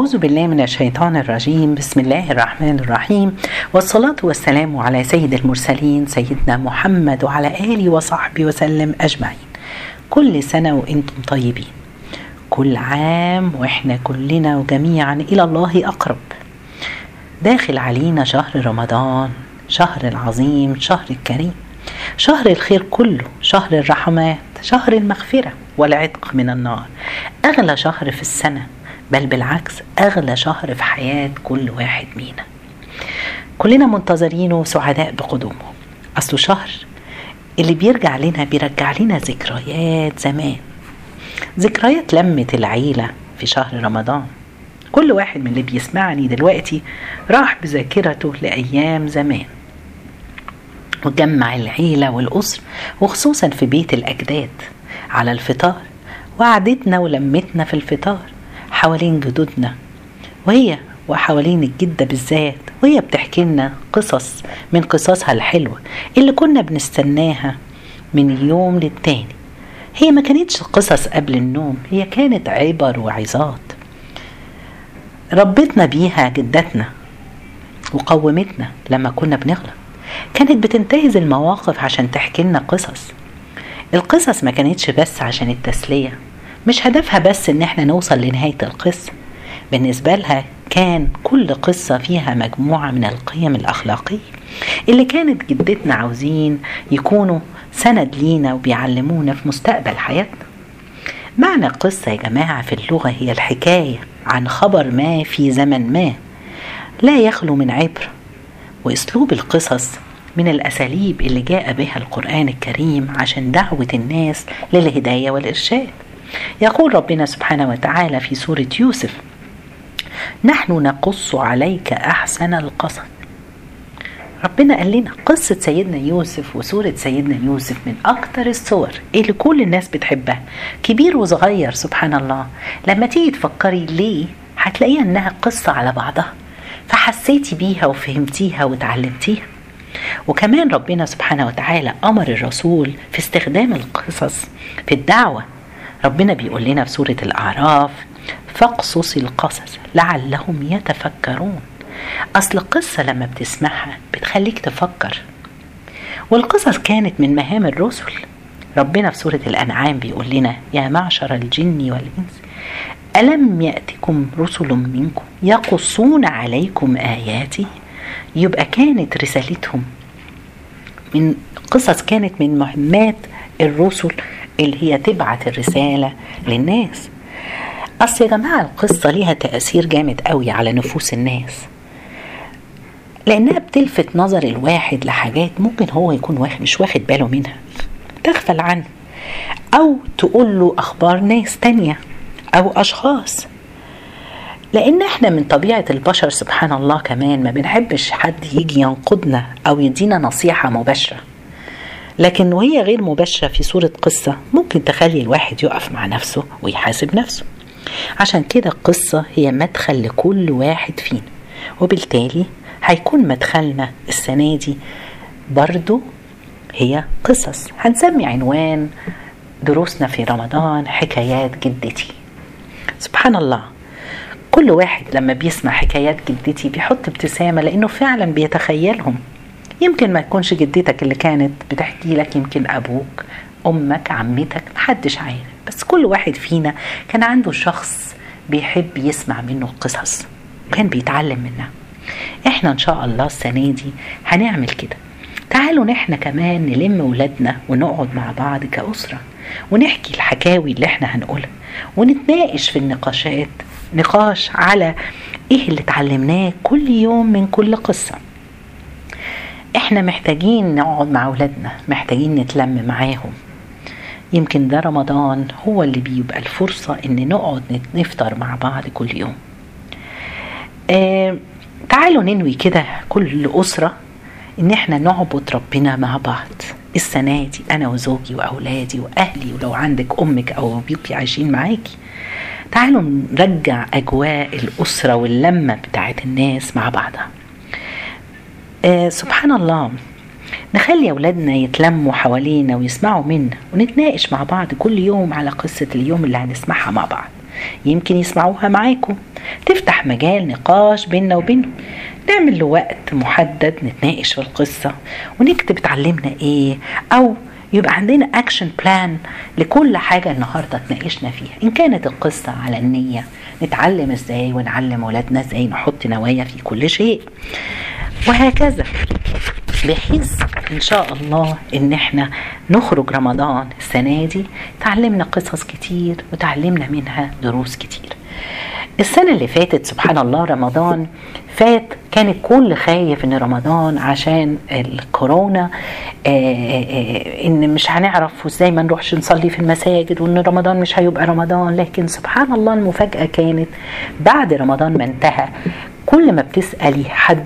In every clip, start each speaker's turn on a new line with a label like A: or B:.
A: أعوذ بالله من الشيطان الرجيم. بسم الله الرحمن الرحيم. والصلاة والسلام على سيد المرسلين سيدنا محمد وعلى آله وصحبه وسلم أجمعين. كل سنة وأنتم طيبين. كل عام وإحنا كلنا وجميعا إلى الله أقرب. داخل علينا شهر رمضان شهر العظيم شهر الكريم. شهر الخير كله شهر الرحمات شهر المغفرة والعتق من النار. أغلى شهر في السنة بل بالعكس أغلى شهر في حياة كل واحد مينا. كلنا منتظرينه وسعداء بقدومه. أصله شهر اللي بيرجع لنا بيرجع لنا ذكريات زمان. ذكريات لمة العيلة في شهر رمضان. كل واحد من اللي بيسمعني دلوقتي راح بذاكرته لأيام زمان. وجمع العيلة والأسر وخصوصا في بيت الأجداد على الفطار. وقعدتنا ولمتنا في الفطار. حوالين جدودنا وهي وحوالين الجدة بالذات وهي بتحكي لنا قصص من قصصها الحلوة اللي كنا بنستناها من اليوم للتاني. هي ما كانتش قصص قبل النوم هي كانت عبر وعظات. ربتنا بيها جدتنا وقومتنا لما كنا بنغلط كانت بتنتهز المواقف عشان تحكي لنا قصص. القصص ما كانتش بس عشان التسلية مش هدفها بس إن إحنا نوصل لنهاية القصة بالنسبة لها كان كل قصة فيها مجموعة من القيم الأخلاقية اللي كانت جدتنا عاوزين يكونوا سند لينا وبيعلمونا في مستقبل حياتنا. معنى القصة يا جماعة في اللغة هي الحكاية عن خبر ما في زمن ما لا يخلو من عبرة وأسلوب القصص من الأساليب اللي جاء بها القرآن الكريم عشان دعوة الناس للهداية والإرشاد. يقول ربنا سبحانه وتعالى في سورة يوسف نحن نقص عليك أحسن القصص. ربنا قال لنا قصة سيدنا يوسف وسورة سيدنا يوسف من أكتر الصور اللي كل الناس بتحبها. كبير وصغير سبحان الله. لما تيجي تفكري ليه هتلاقيها إنها قصة على بعضها. فحسيتي بيها وفهمتيها وتعلمتيها. وكمان ربنا سبحانه وتعالى أمر الرسول في استخدام القصص في الدعوة. ربنا بيقول لنا في سورة الأعراف فاقصص القصص لعلهم يتفكرون. أصل القصة لما بتسمعها بتخليك تفكر. والقصص كانت من مهام الرسل. ربنا في سورة الأنعام بيقول لنا يا معشر الجن والإنس ألم يأتكم رسل منكم يقصون عليكم آياتي يبقى كانت رسالتهم من قصص كانت من مهمات الرسل اللي هي تبعت الرسالة للناس. أصل يا جماعة القصة ليها تأثير جامد قوي على نفوس الناس. لأنها بتلفت نظر الواحد لحاجات ممكن هو يكون واخد مش واخد باله منها. تغفل عنه. أو تقول له أخبار ناس تانية أو أشخاص. لأن إحنا من طبيعة البشر سبحان الله كمان ما بنحبش حد يجي ينقضنا أو يدينا نصيحة مباشرة. لكن وهي غير مباشرة في صورة قصة ممكن تخلي الواحد يقف مع نفسه ويحاسب نفسه. عشان كده القصة هي مدخل لكل واحد فينا وبالتالي هيكون مدخلنا السنة دي برضو هي قصص. هنسمي عنوان دروسنا في رمضان حكايات جدتي. سبحان الله كل واحد لما بيسمع حكايات جدتي بيحط ابتسامة لأنه فعلا بيتخيلهم. يمكن ما تكونش جدتك اللي كانت بتحكي لك يمكن أبوك أمك عمتك محدش عارف. بس كل واحد فينا كان عنده شخص بيحب يسمع منه القصص وكان بيتعلم منها. إحنا إن شاء الله السنة دي هنعمل كده. تعالوا إحنا كمان نلم ولادنا ونقعد مع بعض كأسرة ونحكي الحكاوي اللي إحنا هنقولها ونتناقش في النقاشات نقاش على إيه اللي اتعلمناه كل يوم من كل قصة. إحنا محتاجين نقعد مع اولادنا محتاجين نتلم معاهم. يمكن ده رمضان هو اللي بيبقى الفرصة إن نقعد نفطر مع بعض كل يوم. آه تعالوا ننوي كده كل أسرة إن إحنا نعبد ربنا مع بعض. السنة دي أنا وزوجي وأولادي وأهلي ولو عندك أمك أو أبوك عايشين معاكي تعالوا نرجع أجواء الأسرة واللمة بتاعت الناس مع بعضها. آه سبحان الله نخلي أولادنا يتلموا حوالينا ويسمعوا منا ونتناقش مع بعض كل يوم على قصة اليوم اللي هنسمعها مع بعض. يمكن يسمعوها معاكم. تفتح مجال نقاش بيننا وبينهم. نعمل له وقت محدد نتناقش في القصة. ونكتب اتعلمنا إيه. أو يبقى عندنا action plan لكل حاجة النهاردة اتناقشنا فيها. إن كانت القصة على النية نتعلم إزاي ونعلم ولادنا إزاي نحط نوايا في كل شيء. وهكذا. بحيث إن شاء الله إن إحنا نخرج رمضان السنة دي تعلمنا قصص كتير وتعلمنا منها دروس كتير. السنة اللي فاتت سبحان الله رمضان فات كان الكل خايف إن رمضان عشان الكورونا آآ آآ إن مش هنعرف وازاي ما نروحش نصلي في المساجد وإن رمضان مش هيبقى رمضان. لكن سبحان الله المفاجأة كانت بعد رمضان ما انتهى كل ما بتسألي حد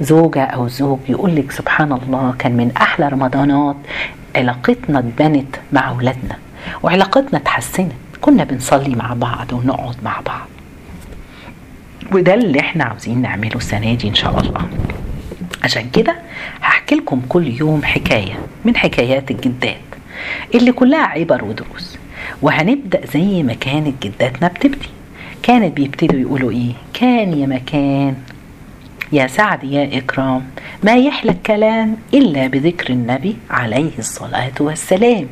A: زوجة أو زوج يقول لك سبحان الله كان من أحلى رمضانات علاقتنا اتبنت مع أولادنا وعلاقتنا اتحسنت. كنا بنصلي مع بعض ونقعد مع بعض. وده اللي إحنا عاوزين نعمله السنة دي إن شاء الله. عشان كده هحكي لكم كل يوم حكاية من حكايات الجدات اللي كلها عبر ودروس. وهنبدأ زي ما كانت جداتنا بتبدي كانت بيبتدوا يقولوا إيه؟ كان يا مكان يا سعد يا إكرام. ما يحلى الكلام إلا بذكر النبي عليه الصلاة والسلام.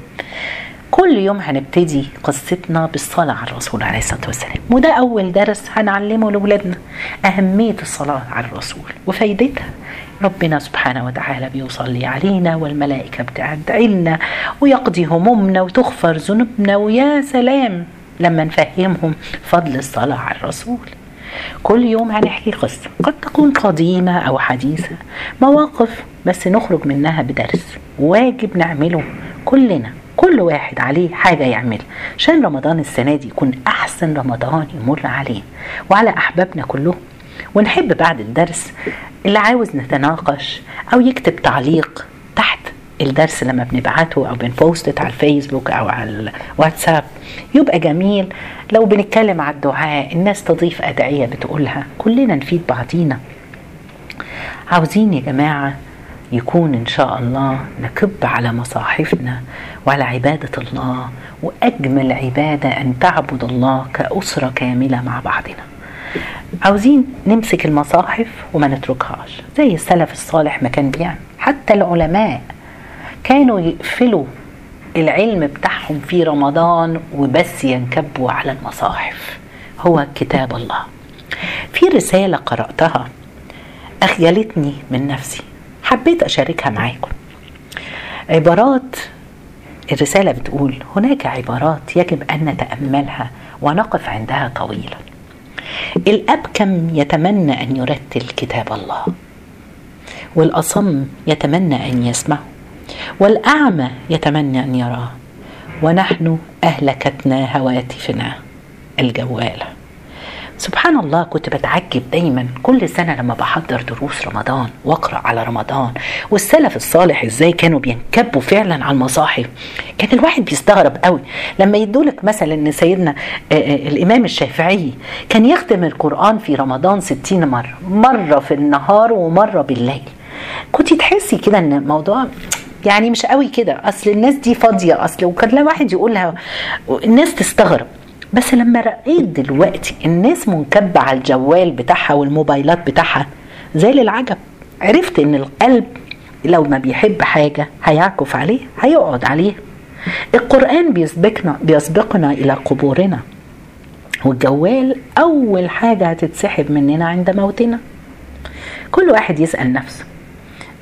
A: كل يوم هنبتدي قصتنا بالصلاة على الرسول عليه الصلاة والسلام. وده أول درس هنعلمه لأولادنا أهمية الصلاة على الرسول وفايدتها. ربنا سبحانه وتعالى بيصلي علينا والملائكة بتدعي لنا ويقضي همومنا وتغفر ذنوبنا. ويا سلام لما نفهمهم فضل الصلاة على الرسول. كل يوم هنحكي قصة قد تكون قديمة أو حديثة مواقف بس نخرج منها بدرس واجب نعمله كلنا كل واحد عليه حاجة يعملها عشان رمضان السنة دي يكون أحسن رمضان يمر عليه. وعلى أحبابنا كلهم ونحب بعد الدرس اللي عاوز نتناقش أو يكتب تعليق الدرس لما بنبعته أو بنبوستت على الفيسبوك أو على الواتساب يبقى جميل. لو بنتكلم على الدعاء الناس تضيف أدعية بتقولها. كلنا نفيد بعضينا. عاوزين يا جماعة يكون إن شاء الله نكب على مصاحفنا وعلى عبادة الله وأجمل عبادة أن تعبد الله كأسرة كاملة مع بعضنا. عاوزين نمسك المصاحف وما نتركهاش زي السلف الصالح ما كان بيعمل. حتى العلماء كانوا يقفلوا العلم بتاعهم في رمضان وبس ينكبوا على المصاحف. هو كتاب الله. في رسالة قرأتها أخجلتني من نفسي. حبيت أشاركها معاكم. عبارات الرسالة بتقول هناك عبارات يجب أن نتأملها ونقف عندها طويلا. الأبكم يتمنى أن يرتل كتاب الله؟ والأصم يتمنى أن يسمعه. والأعمى يتمنى أن يراه. ونحن أهلكتنا هواتفنا الجوالة سبحان الله كنت بتعجب دايما كل سنة لما بحضر دروس رمضان وأقرأ على رمضان. والسلف الصالح إزاي كانوا بينكبوا فعلا على المصاحف؟ كان الواحد بيستغرب قوي لما يدولك مثلا إن سيدنا الإمام الشافعي كان يختم القرآن في رمضان ستين مرة مرة في النهار ومرة بالليل. كنت تحسي كده إن الموضوع يعني مش قوي كده. أصل الناس دي فاضية. أصل وكان لما واحد يقول لها الناس تستغرب. بس لما رأيت دلوقتي الناس منكبة على الجوال بتاعها والموبايلات بتاعها زي للعجب عرفت إن القلب لو ما بيحب حاجة هيعكف عليه هيقعد عليه. القرآن بيسبقنا بيسبقنا إلى قبورنا. والجوال أول حاجة هتتسحب مننا عند موتنا. كل واحد يسأل نفسه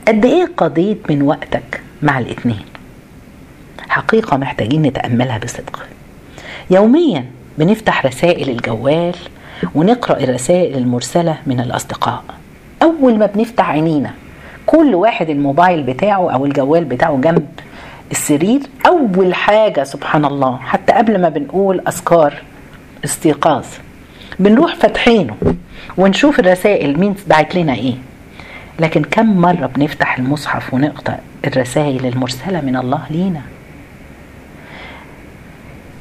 A: قد إيه قضيت من وقتك؟ مع الاتنين حقيقة محتاجين نتأملها بصدق. يوميا بنفتح رسائل الجوال ونقرأ الرسائل المرسلة من الأصدقاء. أول ما بنفتح عينينا كل واحد الموبايل بتاعه أو الجوال بتاعه جنب السرير. أول حاجة سبحان الله حتى قبل ما بنقول أذكار استيقاظ. بنروح فاتحينه ونشوف الرسائل مين بعت لنا إيه. لكن كم مرة بنفتح المصحف ونقرأ الرسائل المرسلة من الله لينا؟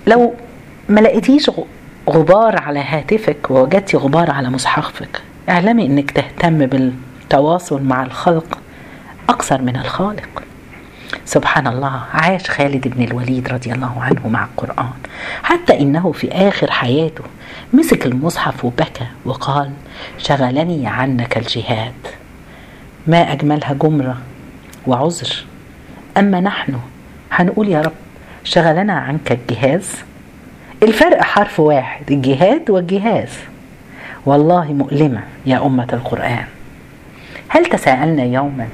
A: لو ما لقيتيش غبار على هاتفك ووجدتي غبار على مصحفك اعلمي إنك تهتم بالتواصل مع الخلق أكثر من الخالق. سبحان الله عاش خالد بن الوليد رضي الله عنه مع القرآن. حتى إنه في آخر حياته مسك المصحف وبكى وقال شغلني عنك الجهاد. ما أجملها جمرة وعذر. أما نحن هنقول يا رب شغلنا عنك الجهاز؟ الفرق حرف واحد الجهاد والجهاز والله مؤلمة يا أمة القرآن. هل تساءلنا يوما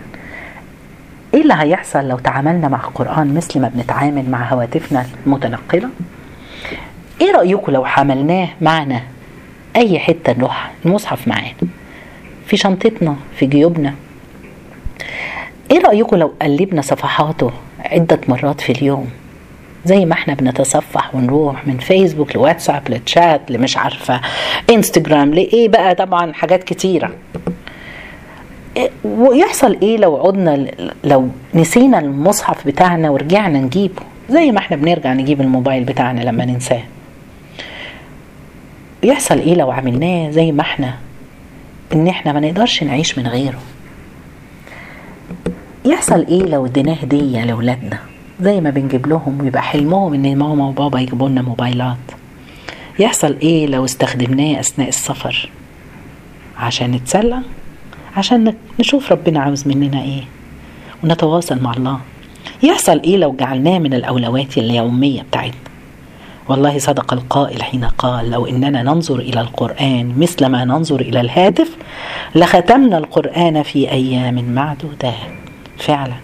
A: إيه اللي هيحصل لو تعاملنا مع القرآن مثل ما بنتعامل مع هواتفنا المتنقلة؟ إيه رأيكم لو حملناه معنا؟ أي حتة نروح المصحف معانا في شنطتنا في جيوبنا؟ إيه رأيكم لو قلبنا صفحاته عدة مرات في اليوم؟ زي ما إحنا بنتصفح ونروح من فيسبوك لواتساب لتشات لمش عارفة إنستجرام لإيه بقى؟ طبعا حاجات كتيرة. ويحصل إيه لو عدنا لو نسينا المصحف بتاعنا ورجعنا نجيبه؟ زي ما إحنا بنرجع نجيب الموبايل بتاعنا لما ننساه. يحصل إيه لو عملناه زي ما إحنا إن إحنا ما نقدرش نعيش من غيره؟ يحصل إيه لو اديناه هديه لاولادنا زي ما بنجيب لهم ويبقى حلمهم إن ماما وبابا يجيبوا لنا موبايلات. يحصل إيه لو استخدمناه أثناء السفر؟ عشان نتسلى؟ عشان نشوف ربنا عاوز مننا إيه؟ ونتواصل مع الله. يحصل إيه لو جعلناه من الأولويات اليومية بتاعتنا؟ والله صدق القائل حين قال لو إننا ننظر إلى القرآن مثل ما ننظر إلى الهاتف لختمنا القرآن في أيام معدودات. فعلا.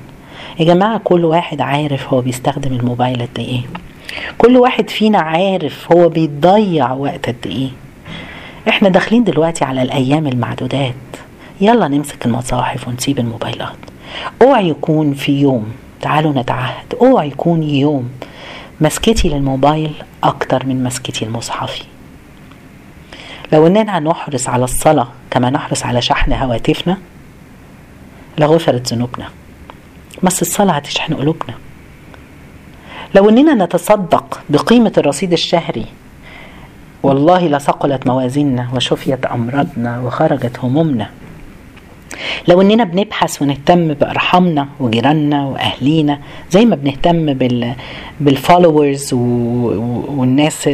A: يا جماعة كل واحد عارف هو بيستخدم الموبايل قد إيه. كل واحد فينا عارف هو بيضيع وقت قد إيه. إحنا داخلين دلوقتي على الأيام المعدودات. يلا نمسك المصاحف ونسيب الموبايلات. اوعى يكون في يوم تعالوا نتعهد. اوعى يكون يوم مسكتي للموبايل أكتر من مسكتي المصحفي. لو إننا نحرص على الصلاة كما نحرص على شحن هواتفنا لغفرت ذنوبنا. بس الصلاة هتشحن قلوبنا. لو إننا نتصدق بقيمة الرصيد الشهري والله لثقلت موازيننا وشفيت أمراضنا وخرجت همومنا. لو إننا بنبحث ونهتم بأرحامنا وجيراننا وأهلينا زي ما بنهتم بال بالفولورز والناس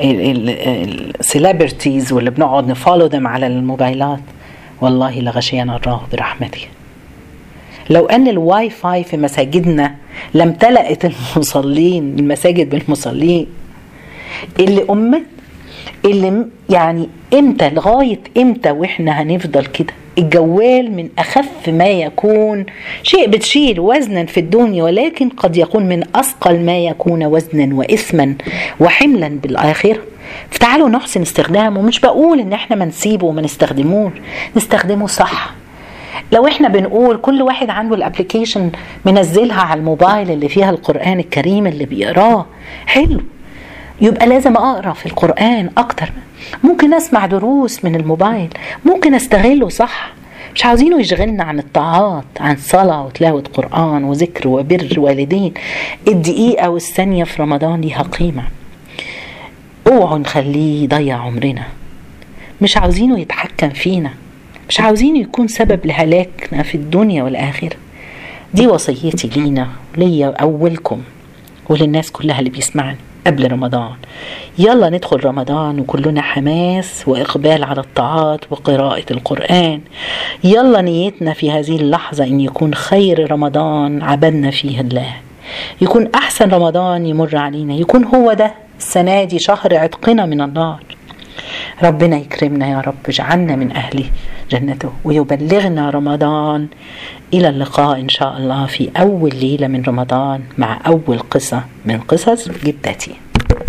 A: ال celebrities واللي بنقعد نـ follow دم على الموبايلات والله لغشينا الله برحمته لو ان الواي فاي في مساجدنا لامتلأت المصلين المساجد بالمصلين اللي امت اللي يعني إمتى لغاية إمتى وإحنا هنفضل كده؟ الجوال من أخف ما يكون شيء بتشيل وزنا في الدنيا ولكن قد يكون من أثقل ما يكون وزنا وإثما وحملا بالآخرة. فتعالوا نحسن استخدامه مش بقول إن إحنا ما نسيبه وما نستخدموش. نستخدمه صح. لو إحنا بنقول كل واحد عنده الابلكيشن منزلها على الموبايل اللي فيها القرآن الكريم اللي بيقراه حلو. يبقى لازم أقرأ في القرآن أكتر. ممكن أسمع دروس من الموبايل ممكن أستغله صح. مش عاوزينه يشغلنا عن الطاعات عن صلاة وتلاوة قرآن وذكر وبر والدين. الدقيقة والثانية في رمضان ليها قيمة. اوعوا نخليه يضيع عمرنا. مش عاوزينه يتحكم فينا. مش عاوزينه يكون سبب لهلاكنا في الدنيا والآخرة. دي وصيتي لينا ليا أولكم وللناس كلها اللي بيسمعني قبل رمضان. يلا ندخل رمضان وكلنا حماس وإقبال على الطاعات وقراءة القرآن. يلا نيتنا في هذه اللحظة إن يكون خير رمضان عبدنا فيه الله. يكون أحسن رمضان يمر علينا. يكون هو ده السنة دي شهر عتقنا من النار. ربنا يكرمنا يا رب اجعلنا من أهل جنته ويبلغنا رمضان. إلى اللقاء إن شاء الله في أول ليلة من رمضان مع أول قصة من قصص جدتي.